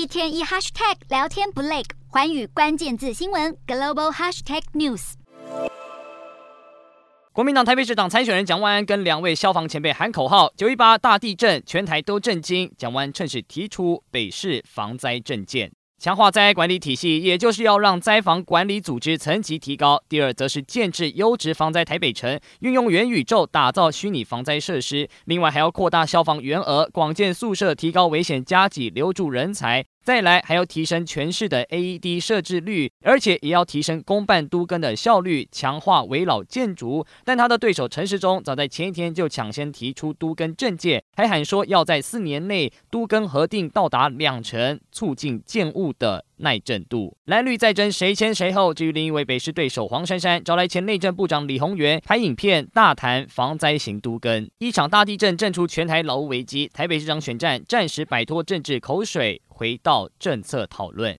一天一 hashtag 聊天不累，环宇关键字新闻 global hashtag news。国民党台北市长参选人蒋万安跟两位消防前辈喊口号：“九一八大地震，全台都震惊。”蒋万安趁势提出北市防灾证件。强化灾管理体系，也就是要让灾防管理组织层级提高。第二，则是建制优质防灾台北城，运用元宇宙打造虚拟防灾设施。另外，还要扩大消防员额，广建宿舍，提高危险加急，留住人才。再来，还要提升全市的 AED 设置率，而且也要提升公办都更的效率，强化危老建筑。但他的对手陈时中早在前一天就抢先提出都更政见，还喊说要在四年内都更核定到达两成，促进建物的耐震度。蓝绿再争谁先谁后。至于另一位北市对手黄珊珊，找来前内政部长李鸿源拍影片大谈防灾型都更。一场大地震震出全台劳务危机，台北市长选战暂时摆脱政治口水。回到政策讨论。